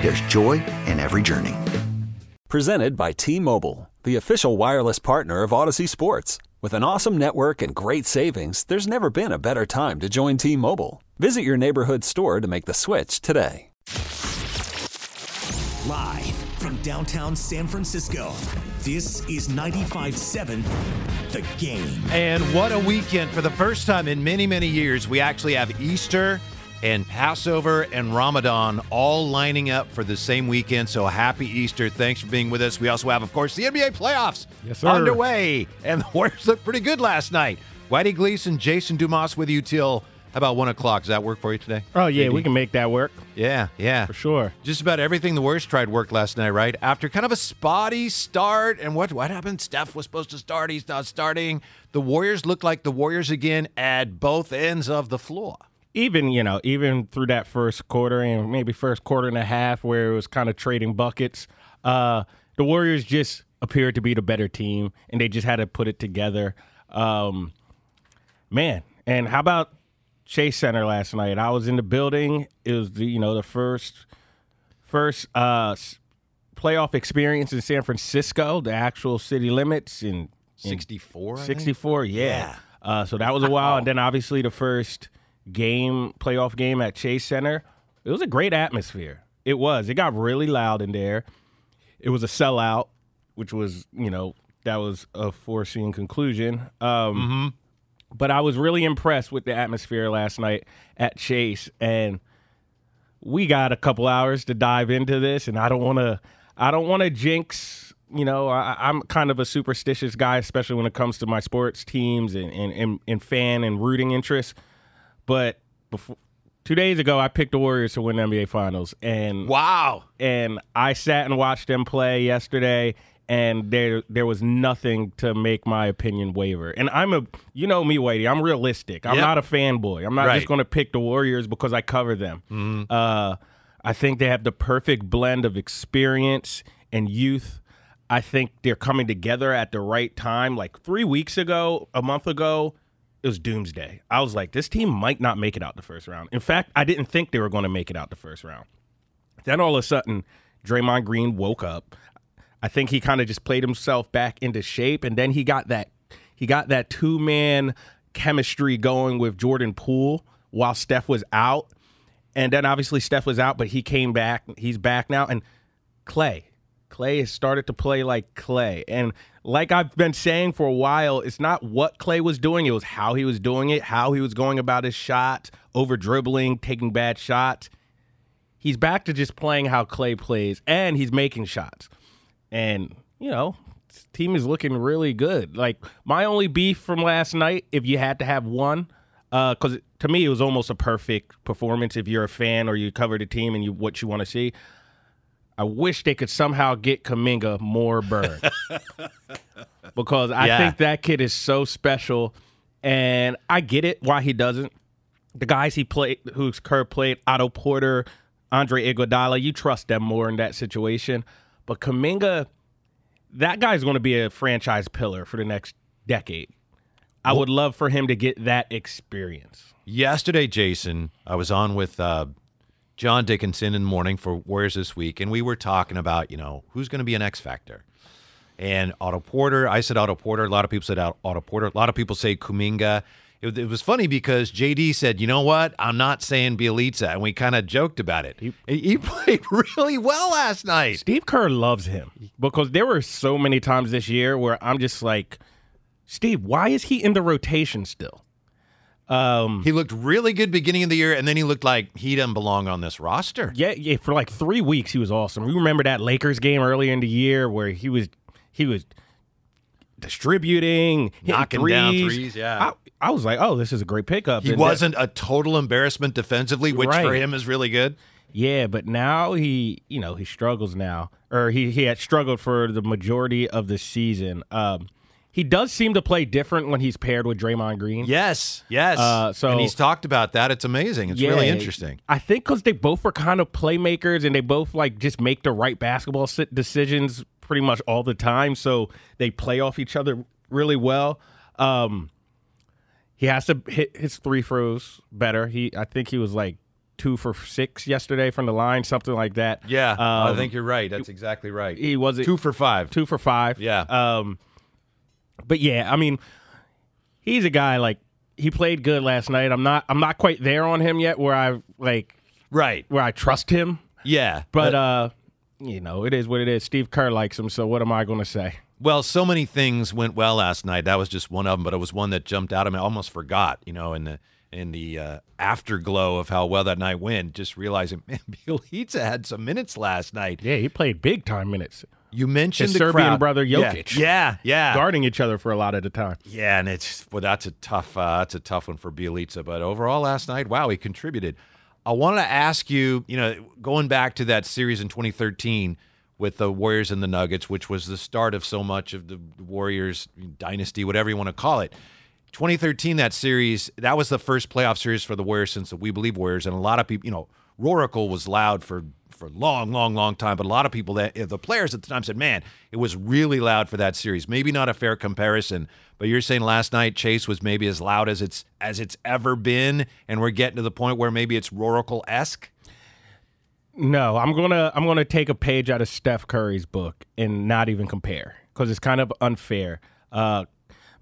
there's joy in every journey. Presented by T Mobile, the official wireless partner of Audacy Sports. With an awesome network and great savings, there's never been a better time to join T Mobile. Visit your neighborhood store to make the switch today. Live from downtown San Francisco, this is 95.7 The Game. And what a weekend. For the first time in many, many years, we actually have Easter and Passover and Ramadan all lining up for the same weekend. So happy Easter. Thanks for being with us. We also have, of course, the NBA playoffs Yes, sir. underway. And the Warriors looked pretty good last night. Whitey Gleason, Jason Dumas with you till about 1 o'clock. Does that work for you today? Oh yeah, we can make that work Yeah, yeah. for sure. Just about everything the Warriors tried worked last night, right? After kind of a spotty start, and what what happened? Steph was supposed to start, he's not starting. The Warriors look like the Warriors again at both ends of the floor. Even you know, even through that first quarter and maybe first quarter and a half, where it was kind of trading buckets, uh, the Warriors just appeared to be the better team, and they just had to put it together. Um, man, and how about Chase Center last night? I was in the building. It was the you know the first first uh, playoff experience in San Francisco, the actual city limits in in 64? 64, yeah. Uh, so that was a while. And then obviously the first game, playoff game at Chase Center, it was a great atmosphere. It was. It got really loud in there. It was a sellout, which was, you know, that was a foreseen conclusion. Um, But I was really impressed with the atmosphere last night at Chase. And we got a couple hours to dive into this, and I don't want to. I don't want to jinx. You know, I, I'm kind of a superstitious guy, especially when it comes to my sports teams and and, and, and fan and rooting interests. But before, two days ago, I picked the Warriors to win the NBA Finals, and Wow. and I sat and watched them play yesterday, and there there was nothing to make my opinion waver. And I'm a, you know me, Whitey, I'm realistic. I'm Yep. not a fanboy. I'm not Right. just going to pick the Warriors because I cover them. Uh, I think they have the perfect blend of experience and youth. I think they're coming together at the right time. Like three weeks ago, a month ago, it was doomsday. I was like, this team might not make it out the first round. In fact, I didn't think they were going to make it out the first round. Then all of a sudden, Draymond Green woke up. I think he kind of just played himself back into shape, and then he got that he got that two man chemistry going with Jordan Poole while Steph was out, and then obviously Steph was out, but he came back. He's back now, and Klay. Klay has started to play like Klay. And like I've been saying for a while, it's not what Klay was doing, it was how he was doing it, how he was going about his shot, over dribbling, taking bad shots. He's back to just playing how Klay plays, and he's making shots. And, you know, team is looking really good. Like, my only beef from last night, if you had to have one, uh, because to me, it was almost a perfect performance if you're a fan or you cover the team and you what you want to see. I wish they could somehow get Kuminga more burn because I Yeah. think that kid is so special, and I get it why he doesn't. The guys he played, who's Kerr played, Otto Porter, Andre Iguodala, you trust them more in that situation. But Kuminga, that guy's going to be a franchise pillar for the next decade. I would love for him to get that experience. Yesterday, Jason, I was on with uh, John Dickinson in the morning for Warriors This Week, and we were talking about, you know, who's going to be an X Factor. And Otto Porter, I said Otto Porter. A lot of people said Otto Porter. A lot of people say Kuminga. it, it was funny because JD said, "You know what? I'm not saying Bjelica," and we kind of joked about it. He, he played really well last night. Steve Kerr loves him because there were so many times this year where I'm just like, Steve, why is he in the rotation still? Um, he looked really good beginning of the year, and then he looked like he doesn't belong on this roster. Yeah, yeah. For like three weeks, he was awesome. We remember that Lakers game earlier in the year where he was he was distributing, knocking threes. down threes. Yeah, I, I, was like, oh, this is a great pickup. He and wasn't that, a total embarrassment defensively, which right. for him is really good. Yeah, but now he, you know, he struggles now, or he he had struggled for the majority of the season. Um, he does seem to play different when he's paired with Draymond Green. Yes, yes. Uh, so and he's talked about that. It's amazing. It's yeah, really interesting. I think because they both were kind of playmakers and they both like just make the right basketball decisions pretty much all the time. So they play off each other really well. Um, he has to hit his three throws better. He, I think he was like two for six yesterday from the line, something like that. Yeah, um, I think you're right. That's exactly right. He was two for five. Two for five. Yeah. Um, but yeah, I mean, he's a guy like he played good last night. I'm not I'm not quite there on him yet where I like right where I trust him. Yeah, but, but uh, you know, it is what it is. Steve Kerr likes him, so what am I going to say? Well, so many things went well last night. That was just one of them, but it was one that jumped out. I mean, I almost forgot, you know, in the in the uh, afterglow of how well that night went, just realizing, man, Bjelica had some minutes last night. Yeah, he played big time minutes. You mentioned His the Serbian crowd. brother Jokic. Yeah, yeah, yeah, guarding each other for a lot of the time. Yeah, and it's well, that's a tough, uh, that's a tough one for Bjelica. But overall, last night, wow, he contributed. I wanted to ask you, you know, going back to that series in 2013 with the Warriors and the Nuggets, which was the start of so much of the Warriors dynasty, whatever you want to call it. 2013, that series, that was the first playoff series for the Warriors since the We Believe Warriors, and a lot of people, you know, Roaracle was loud for for a long, long, long time. But a lot of people that the players at the time said, "Man, it was really loud for that series." Maybe not a fair comparison, but you're saying last night Chase was maybe as loud as it's as it's ever been, and we're getting to the point where maybe it's Roaracle esque. No, I'm gonna I'm gonna take a page out of Steph Curry's book and not even compare because it's kind of unfair. Uh,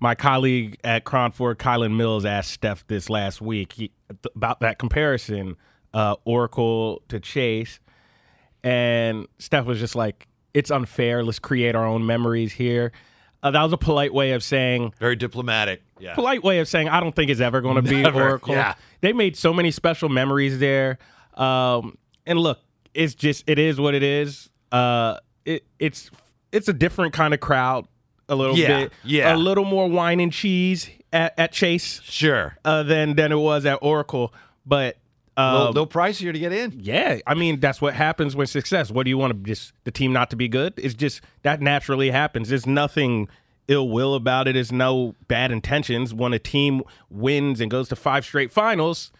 my colleague at Cronford, Kylen Mills, asked Steph this last week he, about that comparison, uh, Oracle to Chase, and Steph was just like, "It's unfair. Let's create our own memories here." Uh, that was a polite way of saying, very diplomatic. Yeah, polite way of saying, I don't think it's ever going to be Oracle. Yeah. They made so many special memories there. Um, and look, it's just it is what it is. Uh, it it's it's a different kind of crowd. A little yeah, bit, yeah, a little more wine and cheese at, at Chase, sure, uh, than than it was at Oracle. But a little, little pricier to get in. Yeah, I mean that's what happens with success. What do you want to just the team not to be good? It's just that naturally happens. There's nothing ill will about it. There's no bad intentions. When a team wins and goes to five straight finals,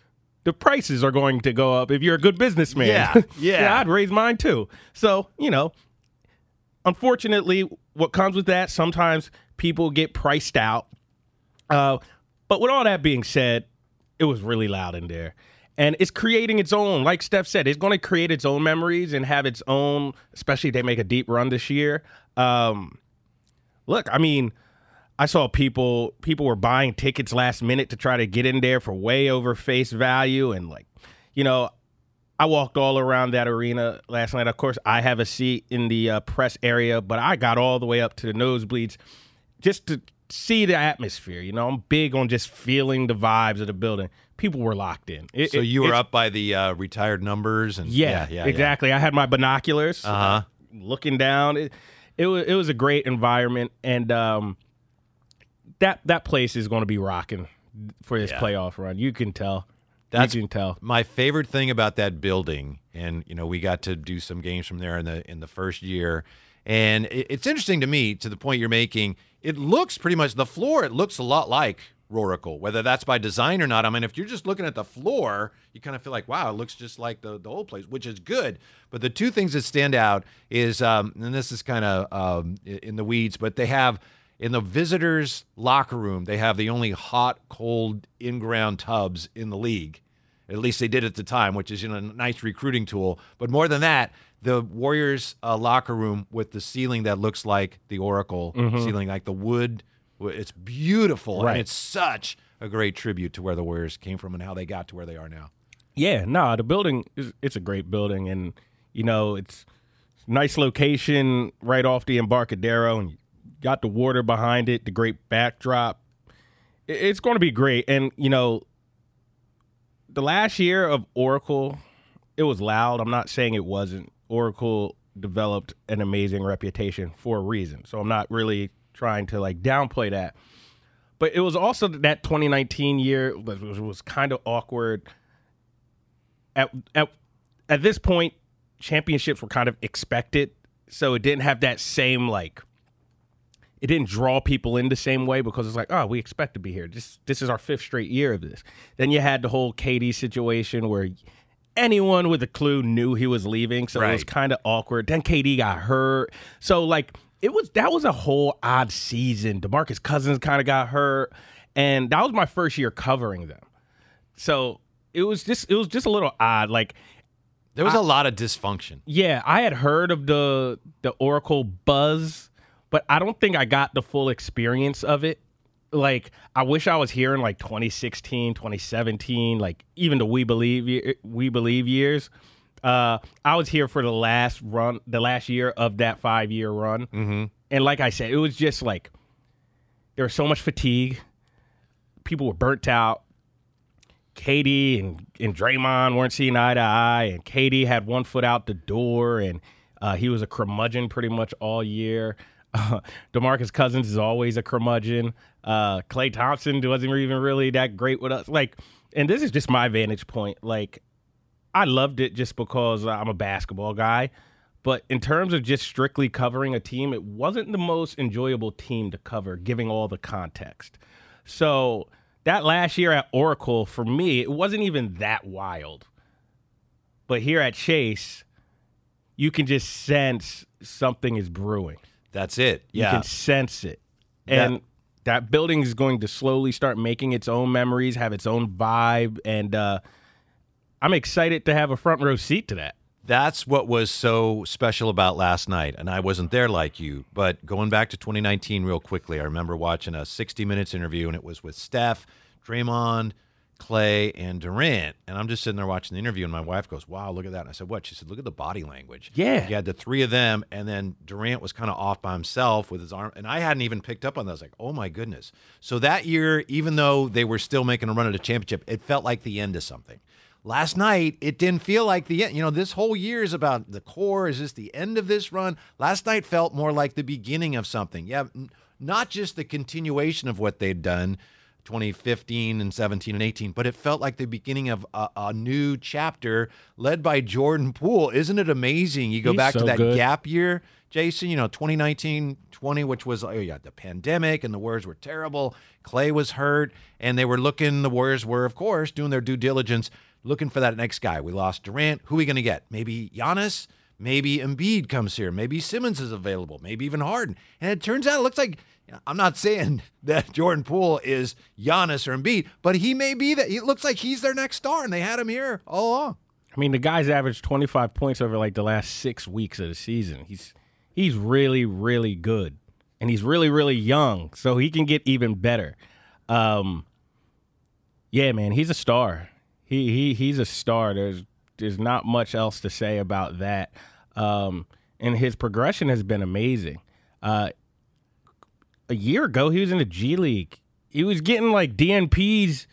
the prices are going to go up. If you're a good businessman, yeah, yeah, yeah I'd raise mine too. So you know, unfortunately, what comes with that sometimes people get priced out. Uh, but with all that being said, it was really loud in there and it's creating its own like steph said it's going to create its own memories and have its own especially if they make a deep run this year. Um, look i mean i saw people people were buying tickets last minute to try to get in there for way over face value and like you know i walked all around that arena last night. Of course i have a seat in the uh, press area but i got all the way up to the nosebleeds just to see the atmosphere you know i'm big on just feeling the vibes of the building people were locked in. It, so you were up by the uh, retired numbers and yeah, yeah, yeah exactly. Yeah. I had my binoculars, uh-huh. looking down. It, it was it was a great environment, and um, that that place is going to be rocking for this yeah. playoff run. You can tell. That's you can tell. My favorite thing about that building, and you know, we got to do some games from there in the in the first year, and it, it's interesting to me to the point you're making. It looks pretty much the floor. It looks a lot like Roaracle, whether that's by design or not. I mean, if you're just looking at the floor, you kind of feel like, wow, it looks just like the, the old place, which is good. But the two things that stand out is, um, and this is kind of um, in the weeds, but they have in the visitors' locker room, they have the only hot, cold, in ground tubs in the league. At least they did at the time, which is you know, a nice recruiting tool. But more than that, the Warriors' uh, locker room with the ceiling that looks like the Oracle mm-hmm. ceiling, like the wood it's beautiful right. and it's such a great tribute to where the Warriors came from and how they got to where they are now. Yeah, no, the building is it's a great building, and you know it's nice location right off the Embarcadero, and you got the water behind it, the great backdrop. It's going to be great, and you know, the last year of Oracle, it was loud. I'm not saying it wasn't. Oracle developed an amazing reputation for a reason, so I'm not really trying to like downplay that. But it was also that 2019 year was, was, kind of awkward at at at this point, championships were kind of expected, so it didn't have that same like. It didn't draw people in the same way because it's like, oh, we expect to be here. This this is our fifth straight year of this. Then you had the whole KD situation where anyone with a clue knew he was leaving, so it was kind of awkward. Then KD got hurt, so like it was that was a whole odd season. DeMarcus Cousins kind of got hurt, and that was my first year covering them. So it was just it was just a little odd. Like, There was a lot of dysfunction. yeah, I had heard of the the Oracle buzz, but I don't think I got the full experience of it. Like, I wish I was here in like 2016, 2017, like even the We Believe We Believe years. Uh, I was here for the last run, the last year of that five year run, mm-hmm. and like I said, it was just like there was so much fatigue. People were burnt out. KD and, and Draymond weren't seeing eye to eye, and KD had one foot out the door, and uh, he was a curmudgeon pretty much all year. DeMarcus Cousins is always a curmudgeon. Uh, Klay Thompson wasn't even really that great with us. Like, and this is just my vantage point. Like, I loved it just because I'm a basketball guy. But in terms of just strictly covering a team, it wasn't the most enjoyable team to cover, giving all the context. So that last year at Oracle, for me, it wasn't even that wild. But here at Chase, you can just sense something is brewing. That's it. Yeah. You can sense it. That- And that building is going to slowly start making its own memories, have its own vibe. And uh, I'm excited to have a front row seat to that. That's what was so special about last night. And I wasn't there like you, but going back to 2019 real quickly, I remember watching a 60 Minutes interview, and it was with Steph, Draymond, Klay, and Durant. And I'm just sitting there watching the interview, and my wife goes, Wow, look at that. And I said, What? She said, Look at the body language. Yeah. You had the three of them, and then Durant was kind of off by himself with his arm. And I hadn't even picked up on that. I was like, Oh my goodness. So that year, even though they were still making a run at a championship, it felt like the end of something. Last night, it didn't feel like the end. You know, this whole year is about the core. Is this the end of this run? Last night felt more like the beginning of something. Yeah, not just the continuation of what they'd done 2015 and 17 and 18, but it felt like the beginning of a, a new chapter led by Jordan Poole. Isn't it amazing? You go He's back to that good. gap year, Jason, you know, 2019 20, which was, oh, yeah, the pandemic and the Warriors were terrible. Klay was hurt, and they were looking, the Warriors were, of course, doing their due diligence, looking for that next guy. We lost Durant. Who are we going to get? Maybe Giannis? Maybe Embiid comes here. Maybe Simmons is available. Maybe even Harden. And it turns out it looks like, I'm not saying that Jordan Poole is Giannis or Embiid, but he may be that. It looks like he's their next star, and they had him here all along. I mean, the guy's averaged 25 points over like the last six weeks of the season. He's he's really, really good, and he's really, really young, so he can get even better. Um, yeah, man, he's a star. He he he's a star. There's there's not much else to say about that. Um, and his progression has been amazing. Uh, a year ago, he was in the G League. He was getting like DNPs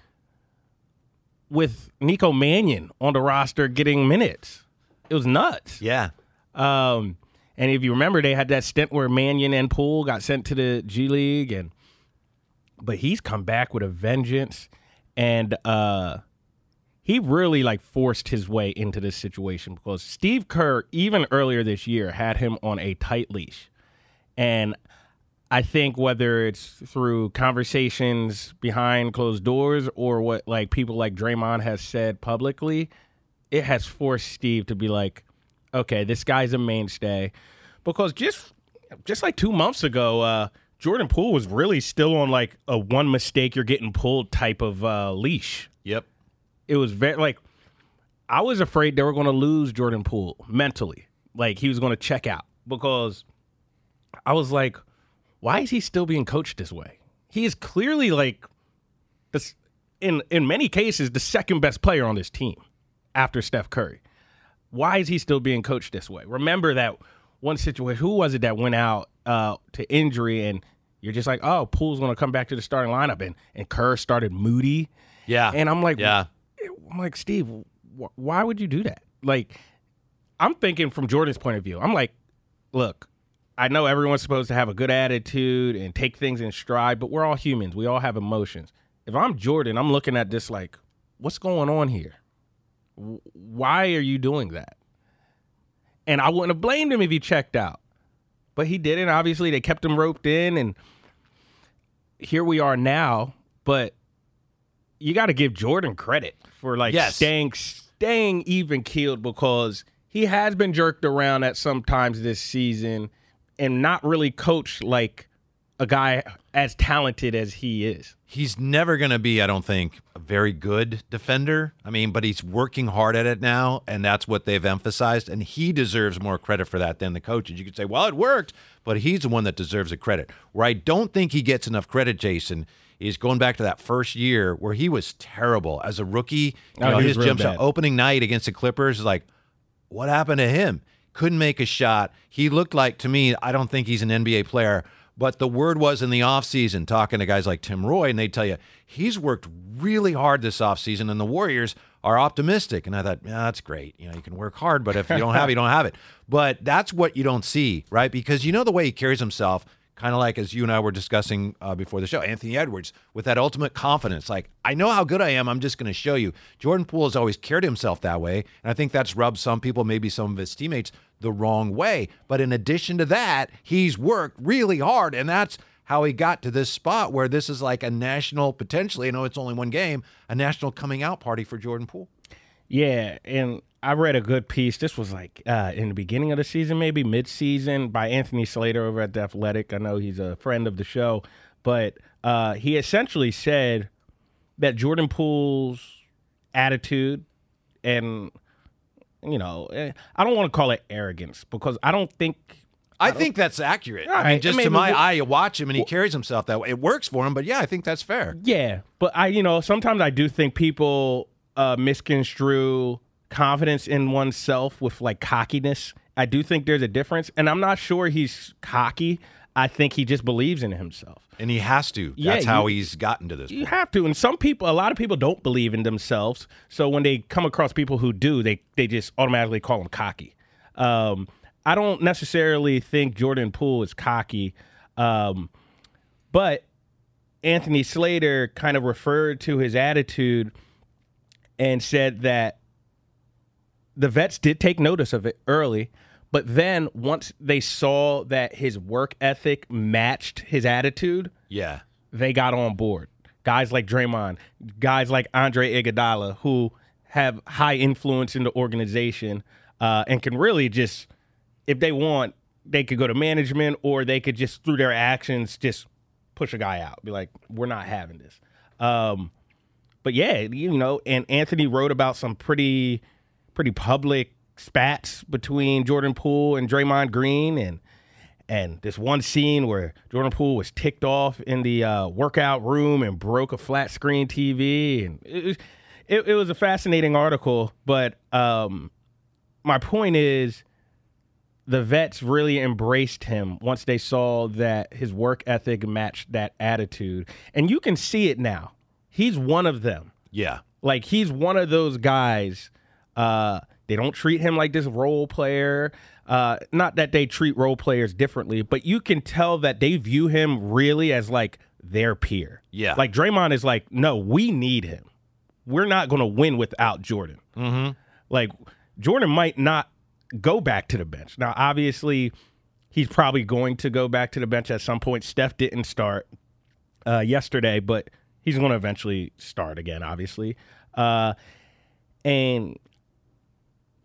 with Nico Mannion on the roster getting minutes. It was nuts. Yeah. Um, and if you remember, they had that stint where Mannion and Poole got sent to the G League, and but he's come back with a vengeance, and uh, he really like forced his way into this situation because Steve Kerr, even earlier this year, had him on a tight leash, and I think whether it's through conversations behind closed doors or what like people like Draymond has said publicly, it has forced Steve to be like, okay, this guy's a mainstay. Because just just like two months ago, uh, Jordan Poole was really still on like a one mistake you're getting pulled type of uh, leash. Yep. It was very like I was afraid they were going to lose Jordan Poole mentally, like he was going to check out because I was like, why is he still being coached this way? He is clearly like this. in in many cases the second best player on this team after Steph Curry. Why is he still being coached this way? Remember that one situation. Who was it that went out uh, to injury and you're just like, oh, Poole's going to come back to the starting lineup, and and Kerr started Moody. Yeah, and I'm like, yeah, I'm like Steve, wh- why would you do that? Like, I'm thinking from Jordan's point of view. I'm like, look, I know everyone's supposed to have a good attitude and take things in stride, but we're all humans. We all have emotions. If I'm Jordan, I'm looking at this like, what's going on here? Why are you doing that? And I wouldn't have blamed him if he checked out. But he didn't. Obviously, they kept him roped in, and here we are now. But you got to give Jordan credit for like Yes. staying staying even keeled because he has been jerked around at some times this season and not really coached like a guy as talented as he is. he's never going to be, I don't think, a very good defender. I mean, but he's working hard at it now, and that's what they've emphasized. And he deserves more credit for that than the coaches. You could say, well, it worked, but he's the one that deserves the credit. Where I don't think he gets enough credit, Jason, is going back to that first year where he was terrible as a rookie. You Oh, know, his jump shot opening night against the Clippers is like, what happened to him? Couldn't make a shot. He looked like to me, I don't think he's an NBA player. But the word was in the offseason, talking to guys like Tim Roye, and they tell you he's worked really hard this offseason, and the Warriors are optimistic. And I thought, yeah, that's great. You know, you can work hard, but if you don't have it, you don't have it. But that's what you don't see, right? Because you know the way he carries himself, kind of like as you and I were discussing uh, before the show, Anthony Edwards, with that ultimate confidence. Like, I know how good I am. I'm just going to show you. Jordan Poole has always carried himself that way. And I think that's rubbed some people, maybe some of his teammates, the wrong way. But in addition to that, he's worked really hard. And that's how he got to this spot where this is like a national, potentially, I know it's only one game, a national coming out party for Jordan Poole. Yeah, and I read a good piece. This was like uh, in the beginning of the season, maybe mid-season, by Anthony Slater over at the Athletic. I know he's a friend of the show, but uh, he essentially said that Jordan Poole's attitude and you know, eh, I don't want to call it arrogance because I don't think I, think that's accurate. I mean, just I to my eye, you watch him and he carries himself that way. It works for him, but yeah, I think that's fair. Yeah, but I, you know, sometimes I do think people uh, misconstrue confidence in oneself with like cockiness. I do think there's a difference, and I'm not sure he's cocky. I think he just believes in himself. And he has to. Yeah, That's how you- he's gotten to this You point. have to, and some people, a lot of people don't believe in themselves. So when they come across people who do, they they just automatically call them cocky. Um, I don't necessarily think Jordan Poole is cocky, um, but Anthony Slater kind of referred to his attitude and said that the vets did take notice of it early, but then once they saw that his work ethic matched his attitude, Yeah. they got on board. Guys like Draymond, guys like Andre Iguodala, who have high influence in the organization uh, and can really just, if they want, they could go to management or they could just through their actions just push a guy out. Be like, we're not having this. Um, but yeah, you know, and Anthony wrote about some pretty, pretty public spats between Jordan Poole and Draymond Green, and and this one scene where Jordan Poole was ticked off in the uh, workout room and broke a flat screen TV, and it was it, it was a fascinating article. But um, my point is, the vets really embraced him once they saw that his work ethic matched that attitude, and you can see it now. He's one of them. Yeah. Like he's one of those guys. Uh, they don't treat him like this role player. Uh, not that they treat role players differently, but you can tell that they view him really as like their peer. Yeah. Like Draymond is like, no, we need him. We're not going to win without Jordan. Mm-hmm. Like Jordan might not go back to the bench. Now, obviously, he's probably going to go back to the bench at some point. Steph didn't start uh, yesterday, but he's going to eventually start again, obviously. Uh, and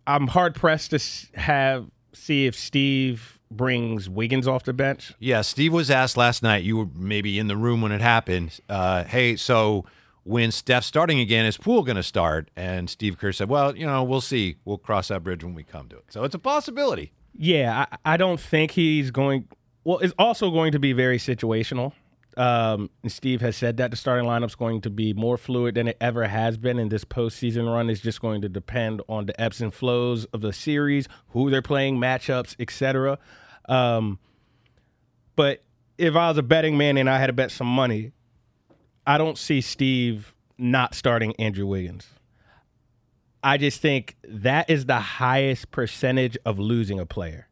I'm hard pressed to have see if Steve brings Wiggins off the bench. Yeah. Steve was asked last night, you were maybe in the room when it happened. Uh, hey, so when Steph's starting again, is Poole going to start? And Steve Kerr said, well, you know, we'll see. We'll cross that bridge when we come to it. So it's a possibility. Yeah, I, I don't think he's going. Well, it's also going to be very situational. Um, Steve has said that the starting lineup's going to be more fluid than it ever has been, and this postseason run is just going to depend on the ebbs and flows of the series, who they're playing, matchups, etc. Um, but if I was a betting man and I had to bet some money, I don't see Steve not starting Andrew Wiggins. I just think that is the highest percentage of losing a player.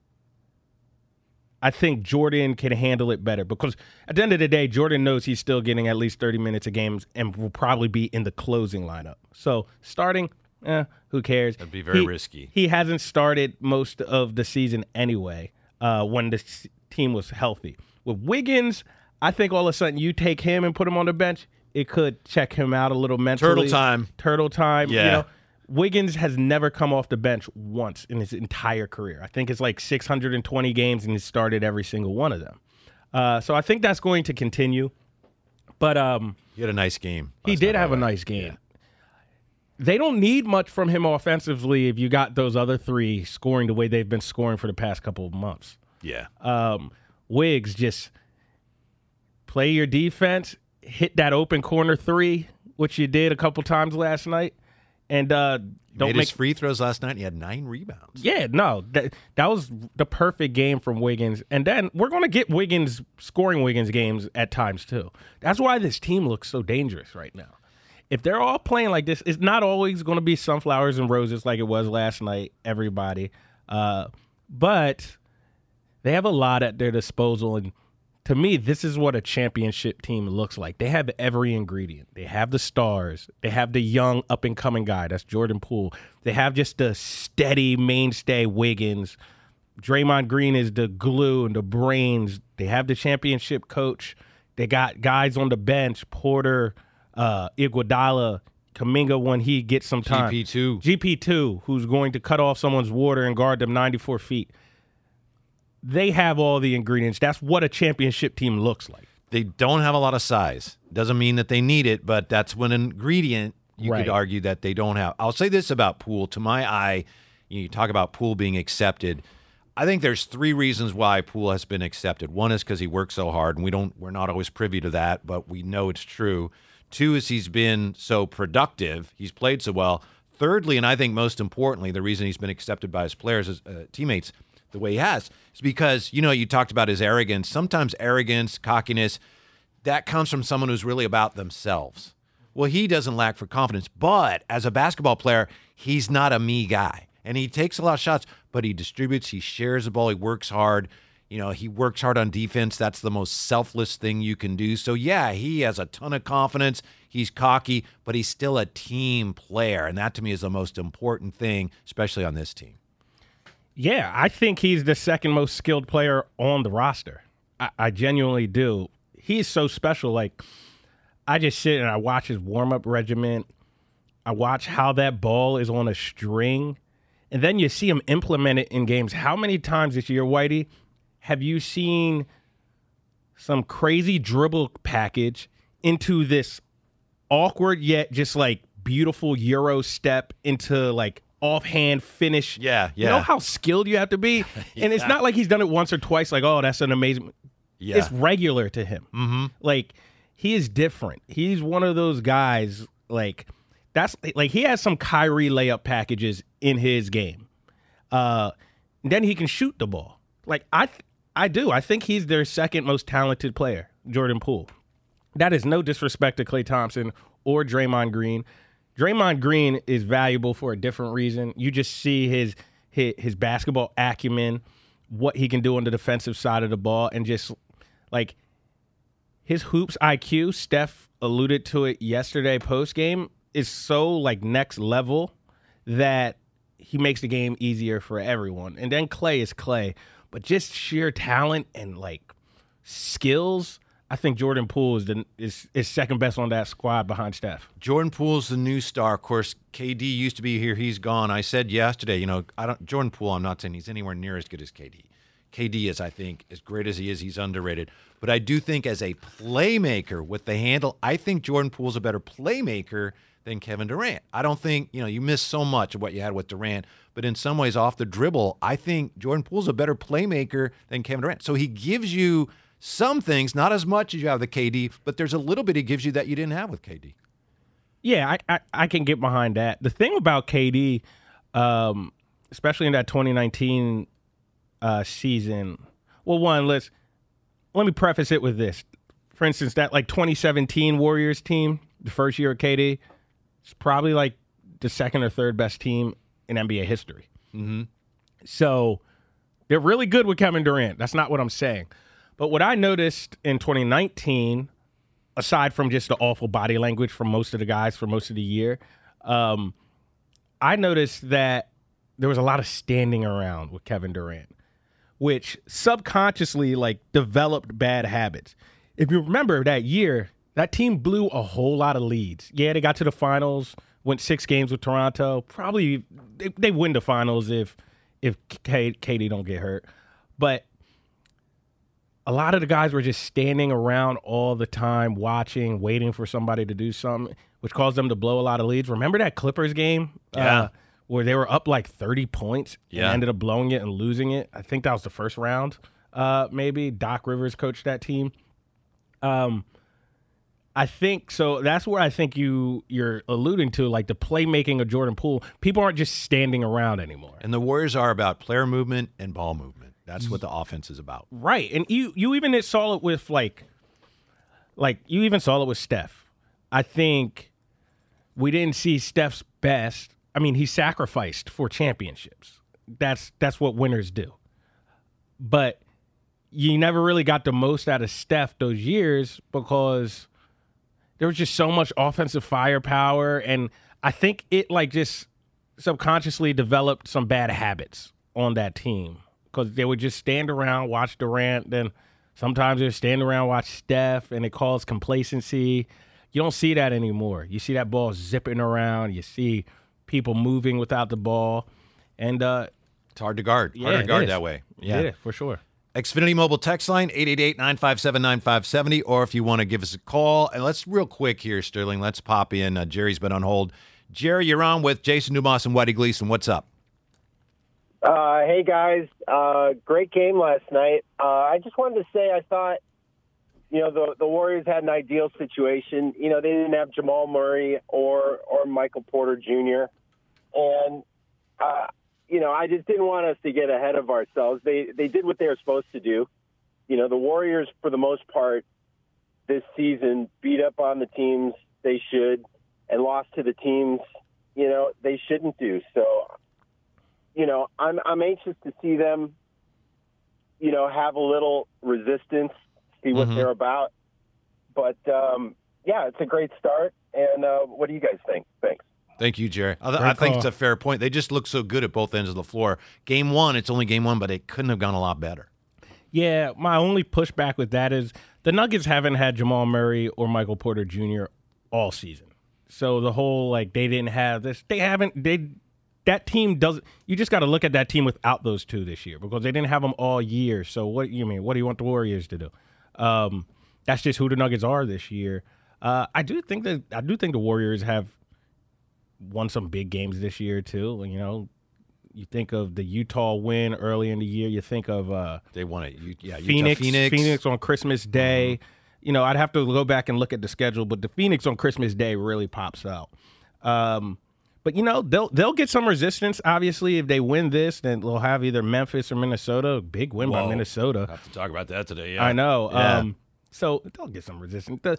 I think Jordan can handle it better because at the end of the day, Jordan knows he's still getting at least 30 minutes of games and will probably be in the closing lineup. So starting, eh, who cares? That'd be very He- risky. He hasn't started most of the season anyway uh, when the team was healthy. With Wiggins, I think all of a sudden you take him and put him on the bench, it could check him out a little mentally. Turtle time. Turtle time. You Yeah. know, Wiggins has never come off the bench once in his entire career. I think it's like 620 games and he started every single one of them. Uh, so I think that's going to continue. But um, He had a nice game. he did have a nice game. They don't need much from him offensively if you got those other three scoring the way they've been scoring for the past couple of months. Yeah. Um, Wiggs just play your defense, hit that open corner three, which you did a couple times last night, and uh, don't Made make his free throws last night. And he had nine rebounds. yeah, no, that that was the perfect game from Wiggins. And then we're going to get Wiggins scoring Wiggins games at times too. That's why this team looks so dangerous right now. If they're all playing like this, it's not always going to be sunflowers and roses like it was last night. Everybody, uh, but they have a lot at their disposal and to me this is what a championship team looks like they have every ingredient they have the stars they have the young up and coming guy that's jordan poole they have just the steady mainstay wiggins Draymond Green is the glue and the brains. They have the championship coach. They got guys on the bench, Porter, uh, Iguodala, Kuminga when he gets some time. GP2. GP2, who's going to cut off someone's water and guard them 94 feet. They have all the ingredients. That's what a championship team looks like. They don't have a lot of size. Doesn't mean that they need it, but that's one ingredient you Right. could argue that they don't have. I'll say this about Poole. To my eye, you talk about Poole being accepted. I think there's three reasons why Poole has been accepted. One is because he works so hard, and we don't we're not always privy to that, but we know it's true. Two is he's been so productive. He's played so well. Thirdly, and I think most importantly, the reason he's been accepted by his players, his uh, teammates, the way he has, is because you know you talked about his arrogance. Sometimes arrogance, cockiness, that comes from someone who's really about themselves. Well, he doesn't lack for confidence, but as a basketball player, he's not a me guy. And he takes a lot of shots, but he distributes, he shares the ball, he works hard. You know, he works hard on defense. That's the most selfless thing you can do. So, yeah, he has a ton of confidence. He's cocky, but he's still a team player. And that to me is the most important thing, especially on this team. Yeah, I think he's the second most skilled player on the roster. I, I genuinely do. He's so special. Like, I just sit and I watch his warm up regimen. I watch how that ball is on a string. And then you see him implement it in games. How many times this year, Whitey, have you seen some crazy dribble package into this awkward yet just like beautiful Euro step into like offhand finish? Yeah, yeah. You know how skilled you have to be? And it's not like he's done it once or twice, like, oh, that's an amazing. Yeah. It's regular to him. Mm-hmm. Like, he is different. He's one of those guys, like, that's like he has some Kyrie layup packages in his game. Uh, then he can shoot the ball. Like, I, th- I do. I think he's their second most talented player, Jordan Poole. That is no disrespect to Klay Thompson or Draymond Green. Draymond Green is valuable for a different reason. You just see his his, his basketball acumen, what he can do on the defensive side of the ball, and just like his hoops IQ. Steph alluded to it yesterday post game is so like next level that he makes the game easier for everyone. And then Klay is Klay, but just sheer talent and like skills. I think Jordan Poole is the is, is second best on that squad behind Steph. Jordan Poole's the new star. Of course, KD used to be here. He's gone. I said yesterday, you know, I don't Jordan Poole. I'm not saying he's anywhere near as good as KD. KD is, I think, as great as he is, he's underrated. But I do think as a playmaker with the handle, I think Jordan Poole's a better playmaker than Kevin Durant. I don't think, you know, you miss so much of what you had with Durant, but in some ways off the dribble, I think Jordan Poole's a better playmaker than Kevin Durant. So he gives you some things, not as much as you have the KD, but there's a little bit he gives you that you didn't have with KD. Yeah, I, I, I can get behind that. The thing about KD, um, especially in that 2019 uh, season, well, one let's let me preface it with this. For instance, that like 2017 Warriors team, the first year of KD, it's probably like the second or third best team in NBA history. Mm-hmm. So they're really good with Kevin Durant. That's not what I'm saying. But what I noticed in 2019, aside from just the awful body language from most of the guys for most of the year, um, I noticed that there was a lot of standing around with Kevin Durant, which subconsciously like developed bad habits. If you remember that year, that team blew a whole lot of leads. Yeah, they got to the finals, went six games with Toronto. Probably they, they win the finals if if KD don't get hurt. But a lot of the guys were just standing around all the time, watching, waiting for somebody to do something, which caused them to blow a lot of leads. Remember that Clippers game? Yeah. Uh, where they were up like 30 points Yeah. and ended up blowing it and losing it. I think that was the first round. Uh, maybe Doc Rivers coached that team. Um, I think so. That's where I think you you're alluding to, like the playmaking of Jordan Poole. People aren't just standing around anymore. And the Warriors are about player movement and ball movement. That's what the offense is about. Right. And you you even saw it with like like you even saw it with Steph. I think we didn't see Steph's best. I mean, he sacrificed for championships. That's that's what winners do. But you never really got the most out of Steph those years because there was just so much offensive firepower and I think it like just subconsciously developed some bad habits on that team because they would just stand around, watch Durant, then sometimes they would stand around, watch Steph, and it caused complacency. You don't see that anymore. You see that ball zipping around. You see people moving without the ball, and uh, It's hard to guard. yeah, hard to guard that way. Yeah, for sure. Xfinity Mobile text line 888-957-9570 or if you want to give us a call. And let's real quick here, Sterling. Let's pop in. Uh, Jerry's been on hold. Jerry, you're on with Jason Dumas and Whitey Gleason. What's up? Uh, hey guys, uh, great game last night. Uh, I just wanted to say I thought, you know, the the Warriors had an ideal situation. You know, they didn't have Jamal Murray or or Michael Porter Jr. and uh, you know, I just didn't want us to get ahead of ourselves. They they did what they were supposed to do. You know, the Warriors for the most part this season beat up on the teams they should and lost to the teams, you know, they shouldn't do. So you know, I'm I'm anxious to see them, you know, have a little resistance, see what Mhm. they're about. But um, yeah, it's a great start. And uh, what do you guys think? Thanks. Thank you, Jerry. I, Great I think it's a fair point. They just look so good at both ends of the floor. Game one, it's only game one, but it couldn't have gone a lot better. Yeah, my only pushback with that is the Nuggets haven't had Jamal Murray or Michael Porter Jr. all season. So the whole like they didn't have this, they haven't they that team doesn't. You just got to look at that team without those two this year because they didn't have them all year. So what you mean? What do you want the Warriors to do? Um, that's just who the Nuggets are this year. Uh, I do think that I do think the Warriors have won some big games this year too. You know, you think of the Utah win early in the year. You think of uh, They won it. Yeah, Utah, Phoenix, Phoenix. Phoenix on Christmas Day. You know, I'd have to go back and look at the schedule, but the Phoenix on Christmas Day really pops out. Um, but you know, they'll they'll get some resistance. Obviously, if they win this, then they'll have either Memphis or Minnesota. Big win by Whoa. Minnesota. have to talk about that today. Yeah. I know. Yeah. Um, so they'll get some resistance. The-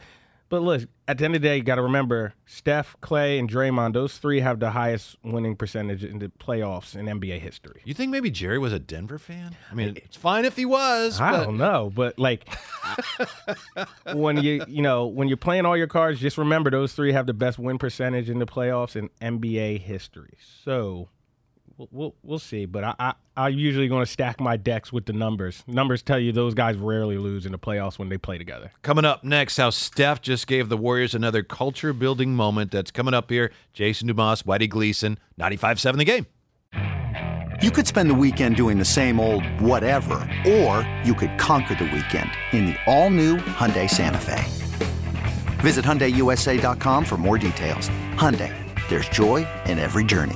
but look, at the end of the day, you got to remember Steph, Klay, and Draymond. Those three have the highest winning percentage in the playoffs in NBA history. you think maybe Jerry was a Denver fan? I mean, it's fine if he was. I but don't know, but like when you you know when you're playing all your cards, just remember those three have the best win percentage in the playoffs in NBA history. So we'll we'll, we'll see, but I, I I'm usually going to stack my decks with the numbers. Numbers tell you those guys rarely lose in the playoffs when they play together. Coming up next, how Steph just gave the Warriors another culture building moment. That's coming up here. Jason Dumas, Whitey Gleason, 95-7 the game. You could spend the weekend doing the same old whatever, or you could conquer the weekend in the all-new Hyundai Santa Fe. Visit HyundaiUSA.com for more details. Hyundai, there's joy in every journey.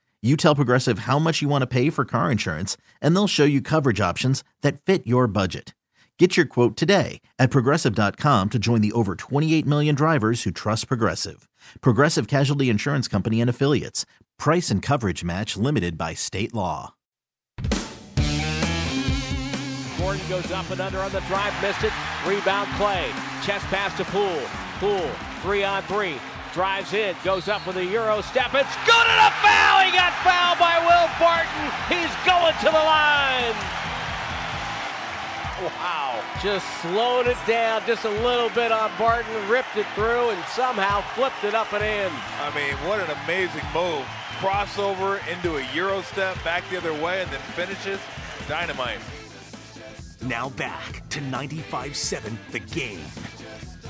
You tell Progressive how much you want to pay for car insurance, and they'll show you coverage options that fit your budget. Get your quote today at progressive.com to join the over 28 million drivers who trust Progressive. Progressive Casualty Insurance Company and Affiliates. Price and coverage match limited by state law. Gordon goes up and under on the drive, missed it. Rebound Klay. Chest pass to Poole. Poole, three on three. Drives in, goes up with a Euro step. It's good and a foul! He got fouled by Will Barton. He's going to the line. Wow. Just slowed it down just a little bit on Barton, ripped it through, and somehow flipped it up and in. I mean, what an amazing move. Crossover into a Euro step, back the other way, and then finishes. Dynamite. Now back to 95-7 the game.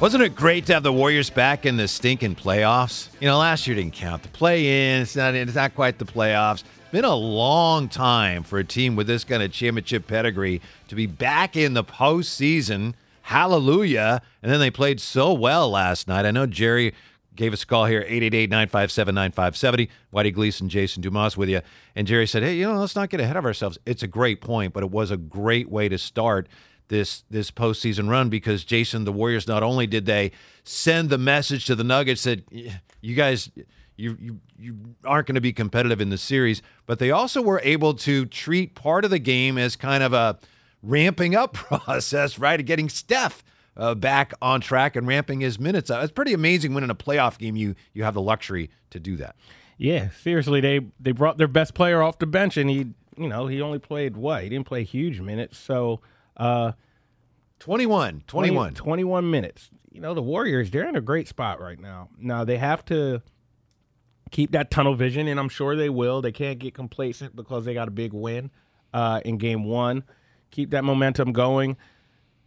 Wasn't it great to have the Warriors back in the stinking playoffs? You know, last year didn't count. The play in, it's not, it's not quite the playoffs. Been a long time for a team with this kind of championship pedigree to be back in the postseason. Hallelujah. And then they played so well last night. I know Jerry gave us a call here, 888-957-9570. Whitey Gleason, Jason Dumas with you. And Jerry said, hey, you know, let's not get ahead of ourselves. It's a great point, but it was a great way to start this this postseason run because Jason, the Warriors, not only did they send the message to the Nuggets that you guys you you you aren't going to be competitive in the series, but they also were able to treat part of the game as kind of a ramping up process, right? Getting Steph uh, back on track and ramping his minutes up. It's pretty amazing when in a playoff game you you have the luxury to do that. Yeah, seriously, they they brought their best player off the bench, and he you know he only played what? He didn't play huge minutes, so. Uh, 21, 21. 20, 21 minutes. You know, the Warriors, they're in a great spot right now. Now, they have to keep that tunnel vision, and I'm sure they will. They can't get complacent because they got a big win uh, in game one. Keep that momentum going.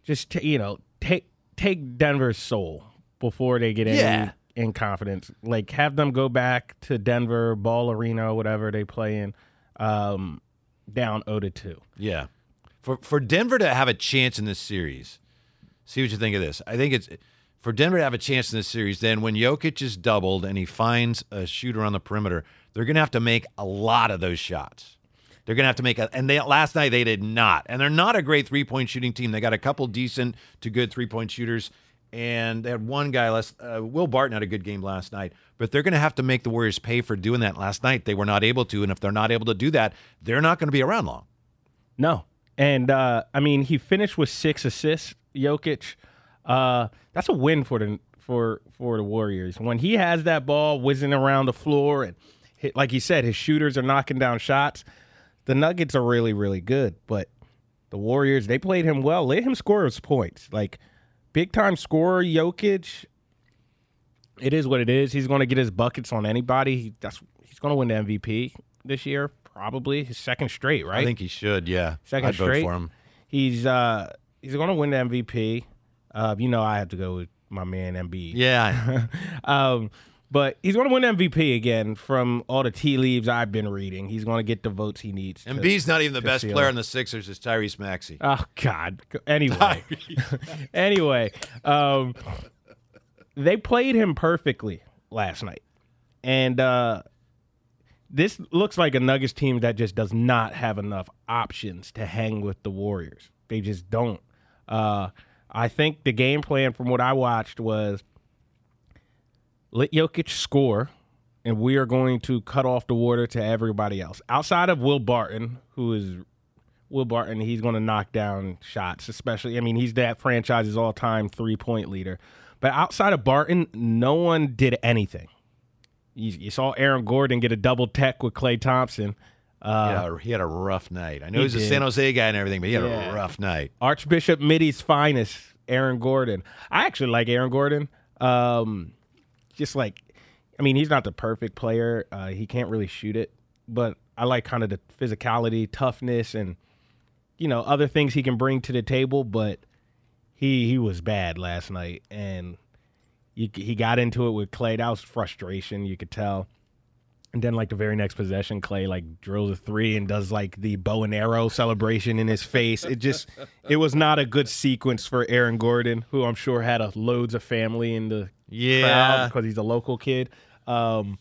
Just, t- you know, take take Denver's soul before they get Yeah. any in confidence. Like, have them go back to Denver, Ball Arena, whatever they play in, um, down 0 to 2. Yeah. For for Denver to have a chance in this series, see what you think of this. I think it's for Denver to have a chance in this series, then when Jokic is doubled and he finds a shooter on the perimeter, they're gonna have to make a lot of those shots. They're gonna have to make a and they last night they did not. And they're not a great three point shooting team. They got a couple decent to good three point shooters. And they had one guy less. Uh, Will Barton had a good game last night, but they're going to have to make the Warriors pay for doing that last night. They were not able to, and if they're not able to do that, they're not going to be around long. No. And uh, I mean, he finished with six assists. Jokic, uh, that's a win for the for for the Warriors. When he has that ball whizzing around the floor, and hit, like he said, his shooters are knocking down shots. The Nuggets are really really good, but the Warriors they played him well. Let him score his points. Like big time scorer, Jokic. It is what it is. He's going to get his buckets on anybody. He, that's he's going to win the MVP this year, probably his second straight, right? I think he should. Yeah, Second I'd straight. vote for him. He's uh he's going to win the MVP. Uh, you know, I have to go with my man Embiid. Yeah, um, but he's going to win MVP again. From all the tea leaves I've been reading, he's going to get the votes he needs. to- Embiid's not even the best player in the Sixers. Is Tyrese Maxey? Oh God. Anyway, anyway, um, they played him perfectly last night, and uh, this looks like a Nuggets team that just does not have enough options to hang with the Warriors. They just don't. Uh, I think the game plan from what I watched was let Jokic score, and we are going to cut off the water to everybody else. Outside of Will Barton, who is Will Barton, he's going to knock down shots, especially. I mean, he's that franchise's all time three point leader. But outside of Barton, no one did anything. You, you saw Aaron Gordon get a double tech with Klay Thompson. Uh, yeah, he had a rough night. I know he he's a. San Jose guy and everything, but he had Yeah. a rough night. Archbishop Mitty's finest, Aaron Gordon. I actually like Aaron Gordon. Um, just like, I mean, he's not the perfect player. Uh, he can't really shoot it, but I like kind of the physicality, toughness, and you know other things he can bring to the table. But he he was bad last night, and you, he got into it with Klay. That was frustration. You could tell. And then, like the very next possession, Klay like drills a three and does like the bow and arrow celebration in his face. It just, it was not a good sequence for Aaron Gordon, who I'm sure had a, loads of family in the Yeah. because he's a local kid. Um,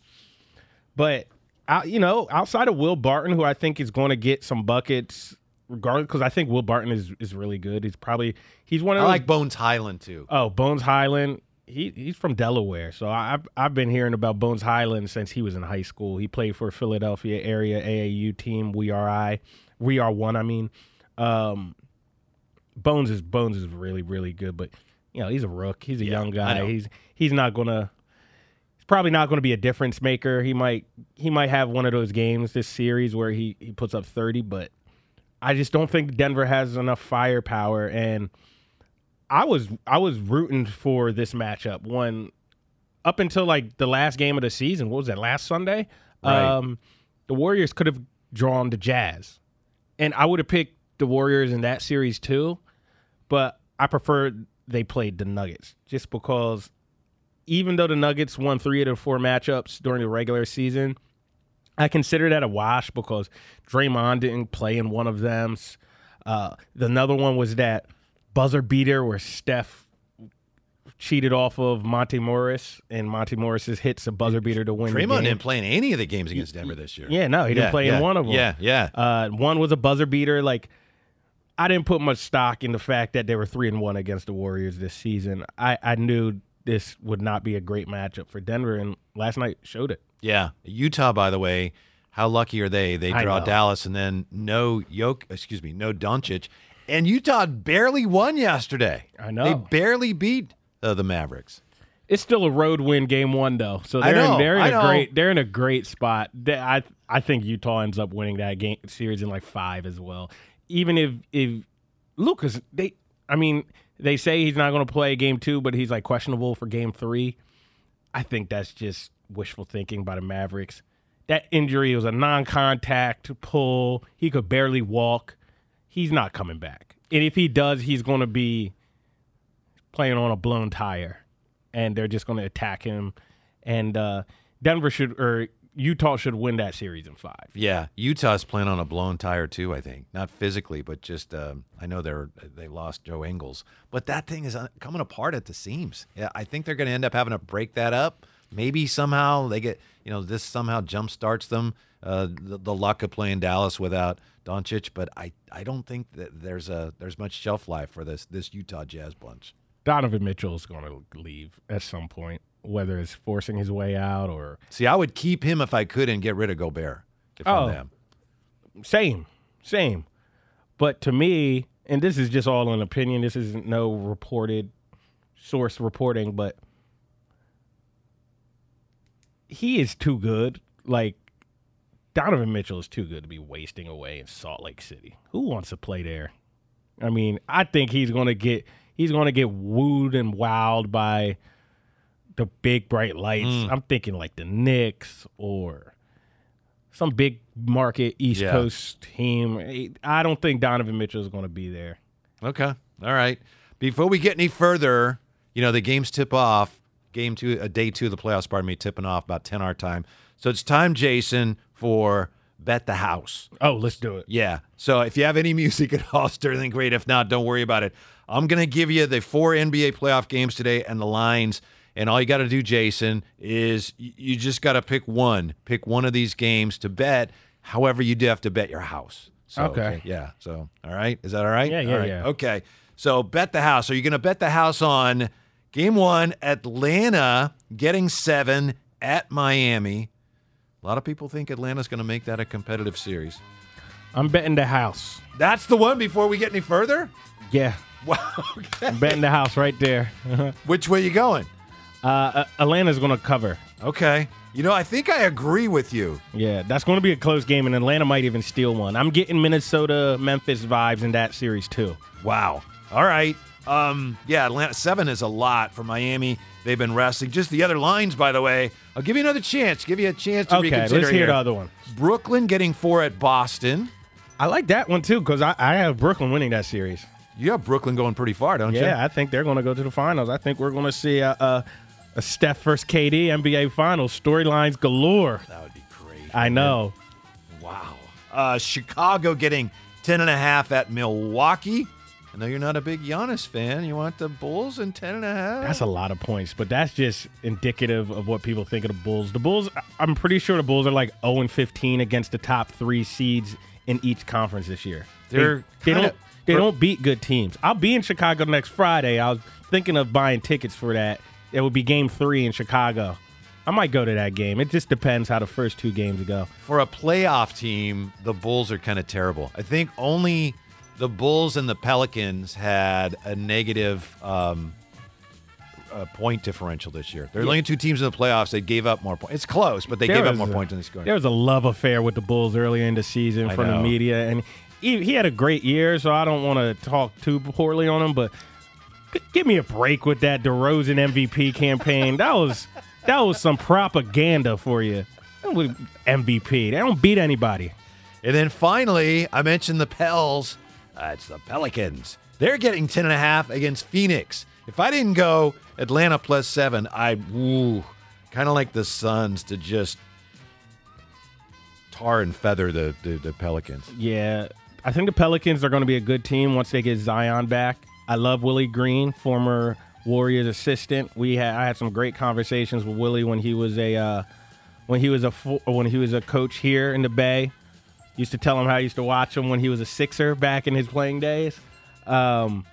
but out, you know, outside of Will Barton, who I think is going to get some buckets, regardless, because I think Will Barton is is really good. He's probably he's one of I those like Bones Hyland too. Oh, Bones Hyland. He he's from Delaware, so I've I've been hearing about Bones Hyland since he was in high school. He played for Philadelphia area AAU team. We are I, we are one. I mean, um, Bones is Bones is really really good, but you know he's a rook. He's a young guy. He's he's not gonna. He's probably not going to be a difference maker. He might he might have one of those games this series where he he puts up thirty, but I just don't think Denver has enough firepower and. I was I was rooting for this matchup one up until like the last game of the season. What was that last Sunday? Right. Um, the Warriors could have drawn the Jazz, and I would have picked the Warriors in that series too. But I prefer they played the Nuggets just because even though the Nuggets won three out of the four matchups during the regular season, I consider that a wash because Draymond didn't play in one of them. Uh, the another one was that buzzer beater where Steph cheated off of Monte Morris, and Monte Morris's hits a buzzer beater to win. Draymond didn't play in any of the games against Denver this year. Yeah, no, he didn't Yeah, play yeah, in one of them. Yeah, yeah. Uh, one was a buzzer beater. Like, I didn't put much stock in the fact that they were three and one against the Warriors this season. I, I knew this would not be a great matchup for Denver, and last night showed it. Yeah. Utah, by the way, how lucky are they? They draw. Dallas and then no Yoke, excuse me, no Doncic. And Utah barely won yesterday. I know. They barely beat uh, the Mavericks. It's still a road win, game one though. So they're know, in, they're in a great they're in a great spot. They, I I think Utah ends up winning that game series in like five as well. Even if if Lucas they I mean they say he's not going to play game two, but he's like questionable for game three. I think that's just wishful thinking by the Mavericks. That injury was a non-contact pull. He could barely walk. He's not coming back. And if he does, he's going to be playing on a blown tire, and they're just going to attack him. And uh, Denver should or Utah should win that series in five. Yeah, Utah's playing on a blown tire too. I think not physically, but just um, I know they're they lost Joe Ingles, but that thing is uh, coming apart at the seams. Yeah, I think they're going to end up having to break that up. Maybe somehow they get you know this somehow jump starts them uh, the, the luck of playing Dallas without Doncic, but I, I don't think that there's a there's much shelf life for this this Utah Jazz bunch. Donovan Mitchell is going to leave at some point, whether it's forcing his way out or See, I would keep him if I could and get rid of Gobert if Oh. I'm them. same, same. But to me, and this is just all an opinion. This isn't no reported source reporting, but he is too good. Like Donovan Mitchell is too good to be wasting away in Salt Lake City. Who wants to play there? I mean, I think he's going to get he's going to get wooed and wowed by the big bright lights. Mm. I'm thinking like the Knicks or some big market East Yeah. Coast team. I don't think Donovan Mitchell is going to be there. Okay. All right. Before we get any further, you know, the games tip off. Game two, uh, day two of the playoffs, pardon me, tipping off about 10 our time. So it's time, Jason, for Bet the House. Oh, let's do it. Yeah. So if you have any music at all, Sterling, great. If not, don't worry about it. I'm going to give you the four NBA playoff games today and the lines. And all you got to do, Jason, is you just got to pick one. Pick one of these games to bet. However, you do have to bet your house. So, Okay. Yeah. So, all right. Is that all right? Yeah, yeah, All right. yeah. Okay. So, bet the house. Are you going to bet the house on game one, Atlanta getting seven at Miami? A lot of people think Atlanta's going to make that a competitive series. I'm betting the house. That's the one before we get any further? Yeah. Wow. Okay. I'm betting the house right there. Which way you going? Uh, uh, Atlanta's going to cover. Okay. You know, I think I agree with you. Yeah, that's going to be a close game, and Atlanta might even steal one. I'm getting Minnesota Memphis vibes in that series too. Wow. All right. Um, yeah, Atlanta seven is a lot for Miami. They've been resting. Just the other lines, by the way. I'll give you another chance. Give you a chance to Okay, reconsider. let's hear here. the other one. Brooklyn getting four at Boston. I like that one too because I, I have Brooklyn winning that series. You have Brooklyn going pretty far, don't you? Yeah, I think they're going to go to the finals. I think we're going to see a, a, a Steph versus KD NBA Finals storylines galore. That would be great. I know. Wow. Uh, Chicago getting 10 and a half at Milwaukee. I know you're not a big Giannis fan. You want the Bulls and 10 and a half? That's a lot of points, but that's just indicative of what people think of the Bulls. The Bulls, I'm pretty sure the Bulls are like 0 and 15 against the top three seeds in each conference this year. They- They're they, kinda- don't they don't beat good teams. I'll be in Chicago next Friday. I was thinking of buying tickets for that. It would be Game Three in Chicago. I might go to that game. It just depends how the first two games go. For a playoff team, the Bulls are kind of terrible. I think only the Bulls and the Pelicans had a negative um, uh, point differential this year. They're the only two teams in the playoffs that gave up more points. It's close, but they There gave up more a- points than they scored. There was a love affair with the Bulls earlier in the season I from the media, and he, he had a great year. So I don't want to talk too poorly on him, but g- give me a break with that DeRozan MVP campaign. That was that was some propaganda for you. MVP. They don't beat anybody. And then finally, I mentioned the Pels. It's the Pelicans. They're getting 10 and a half against Phoenix. If I didn't go Atlanta plus seven, I kind of like the Suns to just tar and feather the, the, the Pelicans. Yeah, I think the Pelicans are going to be a good team once they get Zion back. I love Willie Green, former Warriors assistant. We had I had some great conversations with Willie when he was a uh, when he was a when he was a coach here in the Bay. Used to tell him how I used to watch him when he was a Sixer back in his playing days. Um,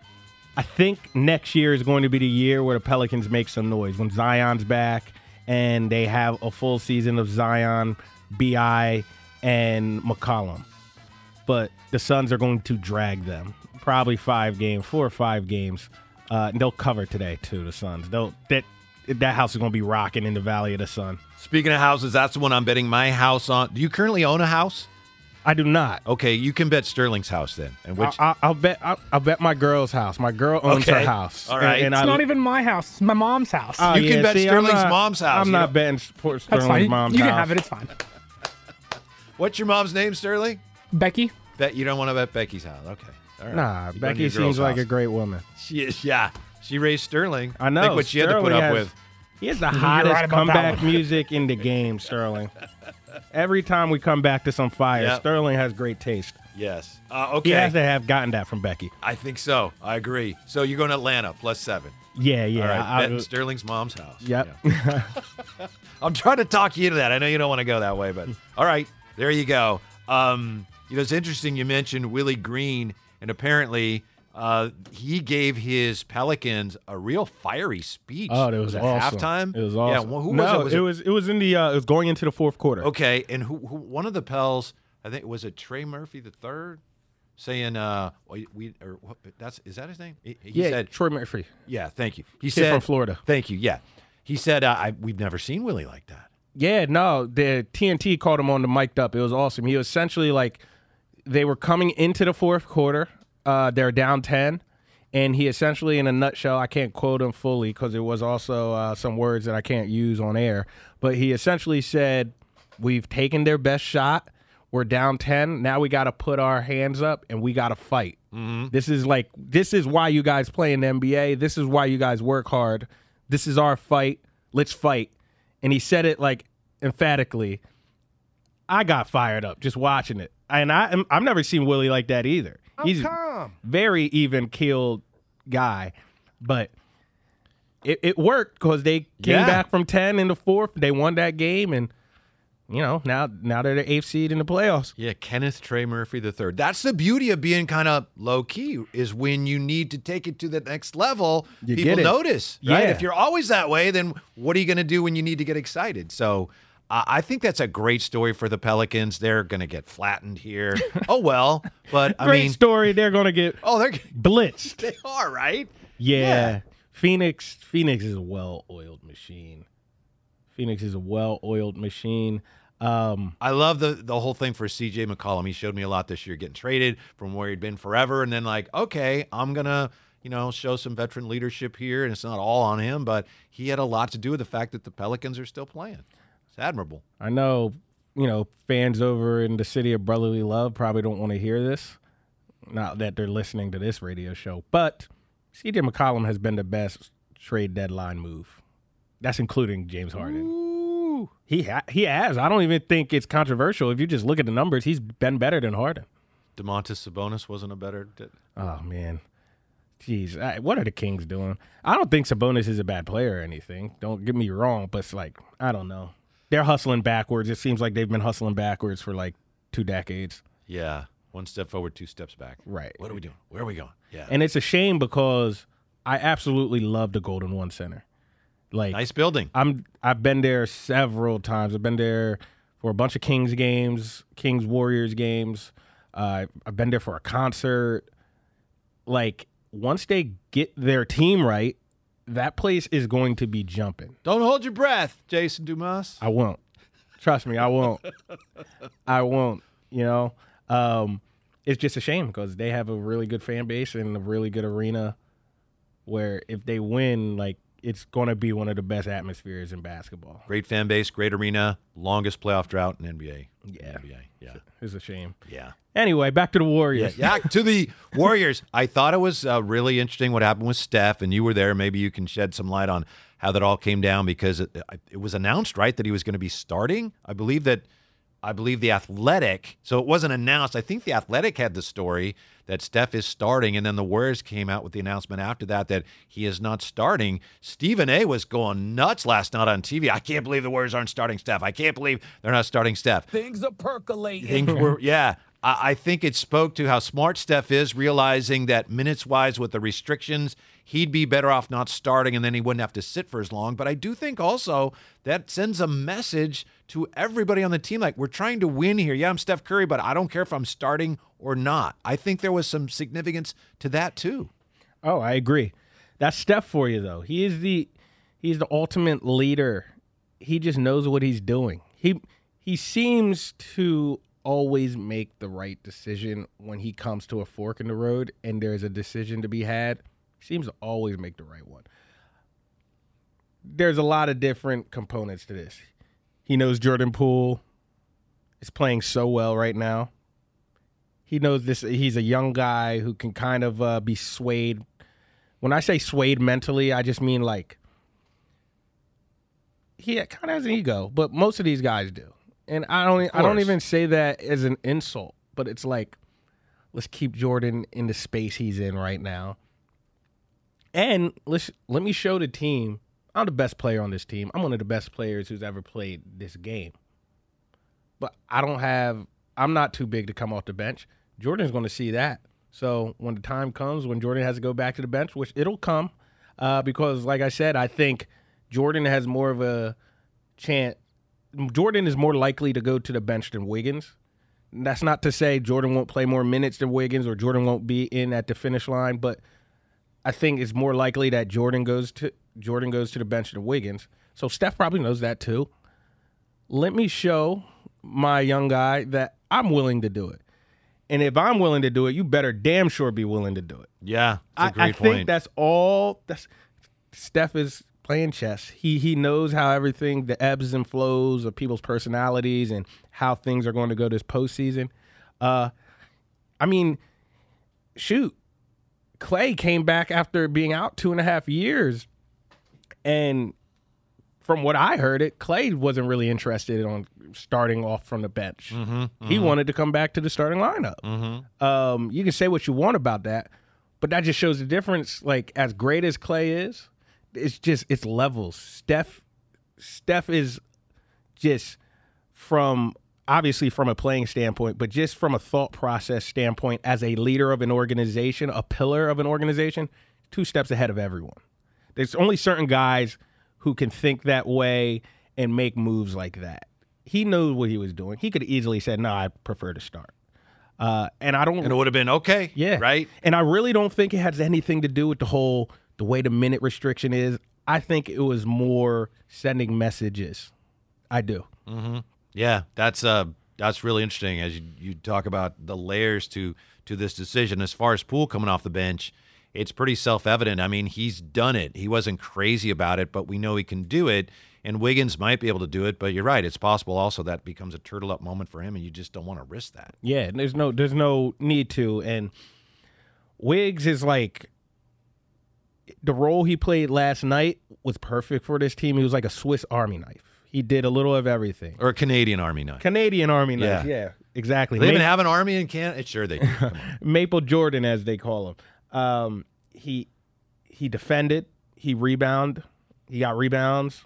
I think next year is going to be the year where the Pelicans make some noise when Zion's back and they have a full season of Zion, Bi, and McCollum but the Suns are going to drag them. Probably five games, four or five games. Uh, and they'll cover today too. The Suns. They'll that that house is going to be rocking in the Valley of the Sun. Speaking of houses, that's the one I'm betting my house on. Do you currently own a house? I do not. Okay, you can bet Sterling's house then. And which I, will bet. I'll, I'll bet my girl's house. My girl owns Okay. her house. All right. And, and It's I, not even my house. It's my mom's house. Oh, You can bet see, Sterling's not- mom's house. I'm not don't- betting Ster- That's Sterling's fine. mom's house. you house. can have it. It's fine. what's your mom's name, Sterling? Becky. Bet you don't want to bet Becky's house. Okay. All right. Nah, You're going to Becky seems girl's like a great woman. She is, yeah. She raised Sterling. I know. Think what she had to put Sterling up has- with. He has the hottest right comeback music in the game, Sterling. Every time we come back to some fire, Yep. Sterling has great taste. Yes. Uh, okay. He has to have gotten that from Becky. I think so. I agree. So you're going to Atlanta plus seven. Yeah, yeah. All right. I- Sterling's mom's house. Yep. Yeah. I'm trying to talk you into that. I know you don't want to go that way, but all right. There you go. Um, you know, it's interesting you mentioned Willie Green, and apparently uh, he gave his Pelicans a real fiery speech. Oh, it was, it awesome. halftime. It was awesome. Yeah. well, who no, was it? Was it was it was in the uh, it was going into the fourth quarter. Okay, and who, who one of the Pels, I think was it Trey Murphy the third, saying, uh, we, we or what, that's is that his name? He, he yeah, said, Troy Murphy. yeah, thank you. He Kid said from Florida. Thank you. Yeah, he said, uh, I we've never seen Willie like that. Yeah, no, the TNT called him on the mic'd up. It was awesome. He was essentially like they were coming into the fourth quarter. Uh, they're down ten, and he essentially, in a nutshell, I can't quote him fully because it was also uh, some words that I can't use on air. But he essentially said, "We've taken their best shot. We're down ten. Now we got to put our hands up and we got to fight. This is like this is why you guys play in the NBA. This is why you guys work hard. This is our fight. Let's fight." And he said it like emphatically. I got fired up just watching it, and I I've never seen Willie like that either. He's very even keeled guy, but it, it worked because they came Yeah. back from ten in the fourth. They won that game, and you know now now they're the eighth seed in the playoffs. Yeah, Kenneth Trey Murphy the third. That's the beauty of being kind of low key is when you need to take it to the next level, You people get notice. Right? Yeah. If you're always that way, then what are you going to do when you need to get excited? So. I think that's a great story for the Pelicans. They're going to get flattened here. oh well, but I Great mean, story. They're gonna get oh, they're blitzed. they are right. Yeah. Phoenix Phoenix is a well-oiled machine. Phoenix is a well-oiled machine. Um, I love the the whole thing for CJ McCollum. He showed me a lot this year, getting traded from where he'd been forever, and then like, okay, I'm gonna you know show some veteran leadership here, and it's not all on him, but he had a lot to do with the fact that the Pelicans are still playing. Admirable. I know, you know, fans over in the city of brotherly love probably don't want to hear this. Not that they're listening to this radio show, but CJ McCollum has been the best trade deadline move. That's including James Harden. Ooh. He ha- he has. I don't even think it's controversial. If you just look at the numbers, he's been better than Harden. Domantas Sabonis wasn't a better. Oh man, jeez, I, what are the Kings doing? I don't think Sabonis is a bad player or anything. Don't get me wrong, but it's like I don't know. They're hustling backwards. It seems like they've been hustling backwards for like two decades. Yeah, one step forward, two steps back. Right. What are we doing? Where are we going? Yeah. And it's a shame because I absolutely love the Golden One Center. Like nice building. I'm I've been there several times. I've been there for a bunch of Kings games, Kings Warriors games. Uh, I've been there for a concert. Like once they get their team right, that place is going to be jumping. Don't hold your breath, Jason Dumas. I won't. Trust me, I won't. I won't. You know, um, it's just a shame because they have a really good fan base and a really good arena. Where if they win, like it's going to be one of the best atmospheres in basketball. Great fan base, great arena, longest playoff drought in NBA. Yeah, NBA. Yeah, it's a shame. Yeah. Anyway, back to the Warriors. Yeah, yeah to the Warriors. I thought it was uh, really interesting what happened with Steph, and you were there. Maybe you can shed some light on how that all came down because it, it was announced, right, that he was going to be starting. I believe that. I believe the Athletic. So it wasn't announced. I think the Athletic had the story that Steph is starting, and then the Warriors came out with the announcement after that that he is not starting. Stephen A. was going nuts last night on TV. I can't believe the Warriors aren't starting Steph. I can't believe they're not starting Steph. Things are percolating. Things were, yeah. I think it spoke to how smart Steph is, realizing that minutes wise with the restrictions, he'd be better off not starting and then he wouldn't have to sit for as long. But I do think also that sends a message to everybody on the team like, we're trying to win here. Yeah, I'm Steph Curry, but I don't care if I'm starting or not. I think there was some significance to that too. Oh, I agree. That's Steph for you though. He is the he's the ultimate leader. He just knows what he's doing. He he seems to always make the right decision when he comes to a fork in the road and there's a decision to be had. He seems to always make the right one. There's a lot of different components to this. He knows Jordan Poole is playing so well right now. He knows this. He's a young guy who can kind of uh, be swayed. When I say swayed mentally, I just mean like he kind of has an ego, but most of these guys do and I don't I don't even say that as an insult, but it's like let's keep Jordan in the space he's in right now. And let's let me show the team I'm the best player on this team. I'm one of the best players who's ever played this game. But I don't have I'm not too big to come off the bench. Jordan's going to see that. So when the time comes when Jordan has to go back to the bench, which it'll come, uh, because like I said, I think Jordan has more of a chance Jordan is more likely to go to the bench than Wiggins. That's not to say Jordan won't play more minutes than Wiggins or Jordan won't be in at the finish line, but I think it's more likely that Jordan goes to Jordan goes to the bench than Wiggins. So Steph probably knows that too. Let me show my young guy that I'm willing to do it. And if I'm willing to do it, you better damn sure be willing to do it. Yeah, I, I think that's all. That's Steph is playing chess. He he knows how everything, the ebbs and flows of people's personalities and how things are going to go this postseason. Uh, I mean, shoot, Klay came back after being out two and a half years, and from what I heard, it Klay wasn't really interested on starting off from the bench. Mm-hmm, mm-hmm. He wanted to come back to the starting lineup. Mm-hmm. Um, you can say what you want about that, but that just shows the difference. Like as great as Klay is, it's just it's levels. Steph Steph is just from obviously from a playing standpoint, but just from a thought process standpoint as a leader of an organization, a pillar of an organization, two steps ahead of everyone. There's only certain guys who can think that way and make moves like that. He knows what he was doing. He could easily said, "No, I prefer to start." Uh, and I don't. And it would have been okay. Yeah. Right. And I really don't think it has anything to do with the whole the way the minute restriction is, I think it was more sending messages. I do. Mm-hmm. Yeah, that's uh that's really interesting as you, you talk about the layers to to this decision. As far as Poole coming off the bench, it's pretty self evident. I mean, he's done it. He wasn't crazy about it, but we know he can do it. And Wiggins might be able to do it, but you're right. It's possible also that becomes a turtle up moment for him, and you just don't want to risk that. Yeah, there's no there's no need to. And Wiggs is like the role he played last night was perfect for this team. He was like a Swiss Army knife. He did a little of everything. Or a Canadian Army knife. Canadian Army knife. Yeah, Yeah. exactly. They even have an army in Canada. Sure, they do. Maple Jordan, as they call him. Um, he he defended. He rebound. He got rebounds.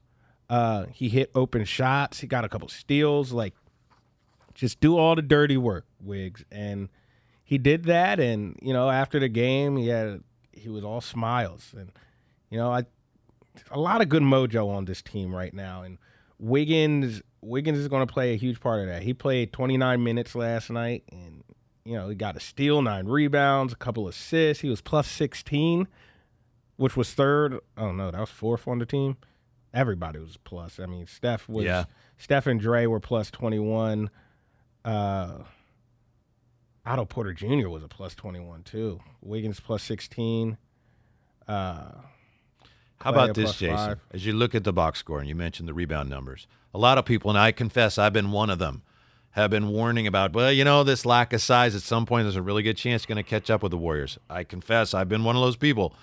Uh, he hit open shots. He got a couple steals. Like, just do all the dirty work, Wiggs. And he did that. And you know, after the game, he had he was all smiles. And you know, I a lot of good mojo on this team right now. And Wiggins Wiggins is going to play a huge part of that. He played 29 minutes last night, and you know he got a steal, nine rebounds, a couple assists. He was plus 16, which was third. Oh no, that was fourth on the team. Everybody was plus. I mean, Steph was. Yeah. Steph and Dre were plus 21. Uh, Otto Porter Jr. was a plus 21 too. Wiggins plus 16. Uh, How about this, Jason? five. As you look at the box score and you mentioned the rebound numbers, a lot of people, and I confess I've been one of them, have been warning about, well, you know, this lack of size at some point there's a really good chance going to catch up with the Warriors. I confess I've been one of those people.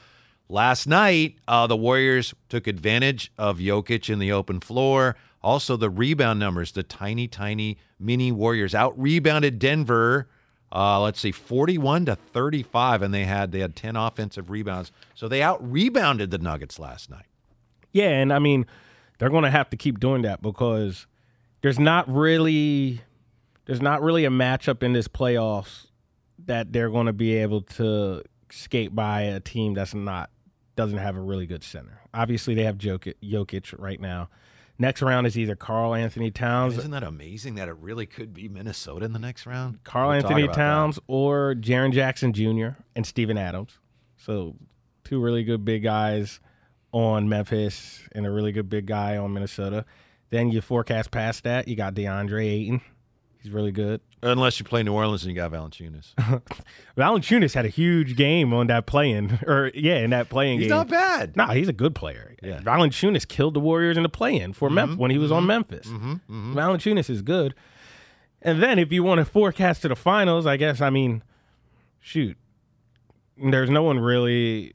Last night, uh, the Warriors took advantage of Jokic in the open floor. Also, the rebound numbers, the tiny, tiny mini Warriors out rebounded Denver. Uh, let's see, 41 to 35, and they had they had 10 offensive rebounds. So they out rebounded the Nuggets last night. Yeah, and I mean, they're going to have to keep doing that because there's not really there's not really a matchup in this playoffs that they're going to be able to skate by a team that's not doesn't have a really good center. Obviously, they have Jokic, Jokic right now. Next round is either Karl Anthony Towns, Isn't that amazing that it really could be Minnesota in the next round? Karl We'll Anthony about that. Towns, or Jaren Jackson Jr. and Steven Adams. So two really good big guys on Memphis and a really good big guy on Minnesota. Then you forecast past that, you got DeAndre Ayton. He's really good. Unless you play New Orleans and you got Valanciunas. Valanciunas had a huge game on that playing, or yeah, in that playing He's not bad. No, he's a good player. Yeah. Valanciunas killed the Warriors in the play-in for mm-hmm. Memphis when he was on mm-hmm. Memphis. Mm-hmm. mm-hmm, Valanciunas is good. And then if you want to forecast to the finals, I guess I mean, shoot, there's no one really.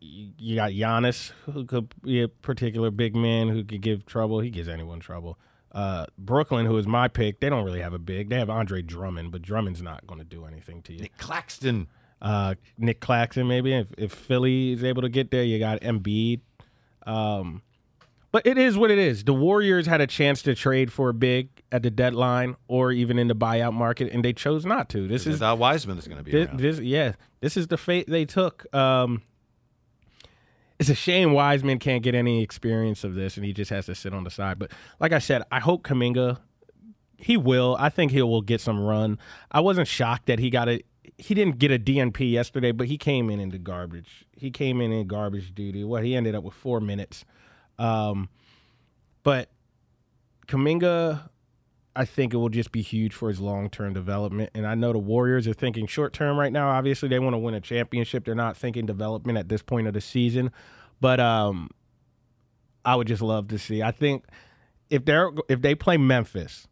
You got Giannis, who could be a particular big man who could give trouble. He gives anyone trouble. Uh, Brooklyn, who is my pick, they don't really have a big. They have Andre Drummond, but Drummond's not going to do anything to you. Nic Claxton. Uh, Nic Claxton, maybe if, if Philly is able to get there, you got Embiid. Um, but it is what it is. The Warriors had a chance to trade for a big at the deadline or even in the buyout market, and they chose not to. This This is is Wiseman is going to be this, this yeah this is the fate they took um it's a shame wiseman can't get any experience of this and he just has to sit on the side. But like i said i hope Kuminga he will. I think he will get some run. I wasn't shocked that he got a he didn't get a dnp yesterday but he came in into garbage. He came in in garbage duty. What he ended up with four minutes. Um but Kuminga I think it will just be huge for his long term development. And I know the Warriors are thinking short term right now. Obviously, they want to win a championship. They're not thinking development at this point of the season. But um, I would just love to see. I think if they're if they play Memphis,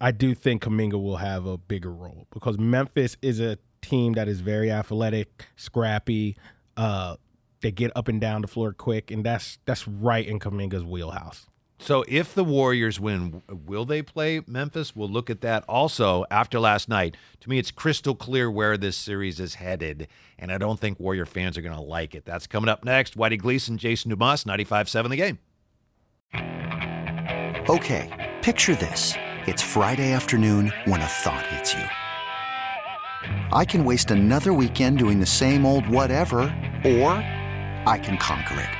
I do think Kuminga will have a bigger role because Memphis is a team that is very athletic, scrappy. Uh, they get up and down the floor quick, and that's that's right in Kuminga's wheelhouse. So if the Warriors win, will they play Memphis? We'll look at that also after last night. To me, it's crystal clear where this series is headed, and I don't think Warrior fans are going to like it. That's coming up next. Whitey Gleason, Jason Dumas, 95-7 The Game. Okay, picture this. It's Friday afternoon when a thought hits you. I can waste another weekend doing the same old whatever, or I can conquer it.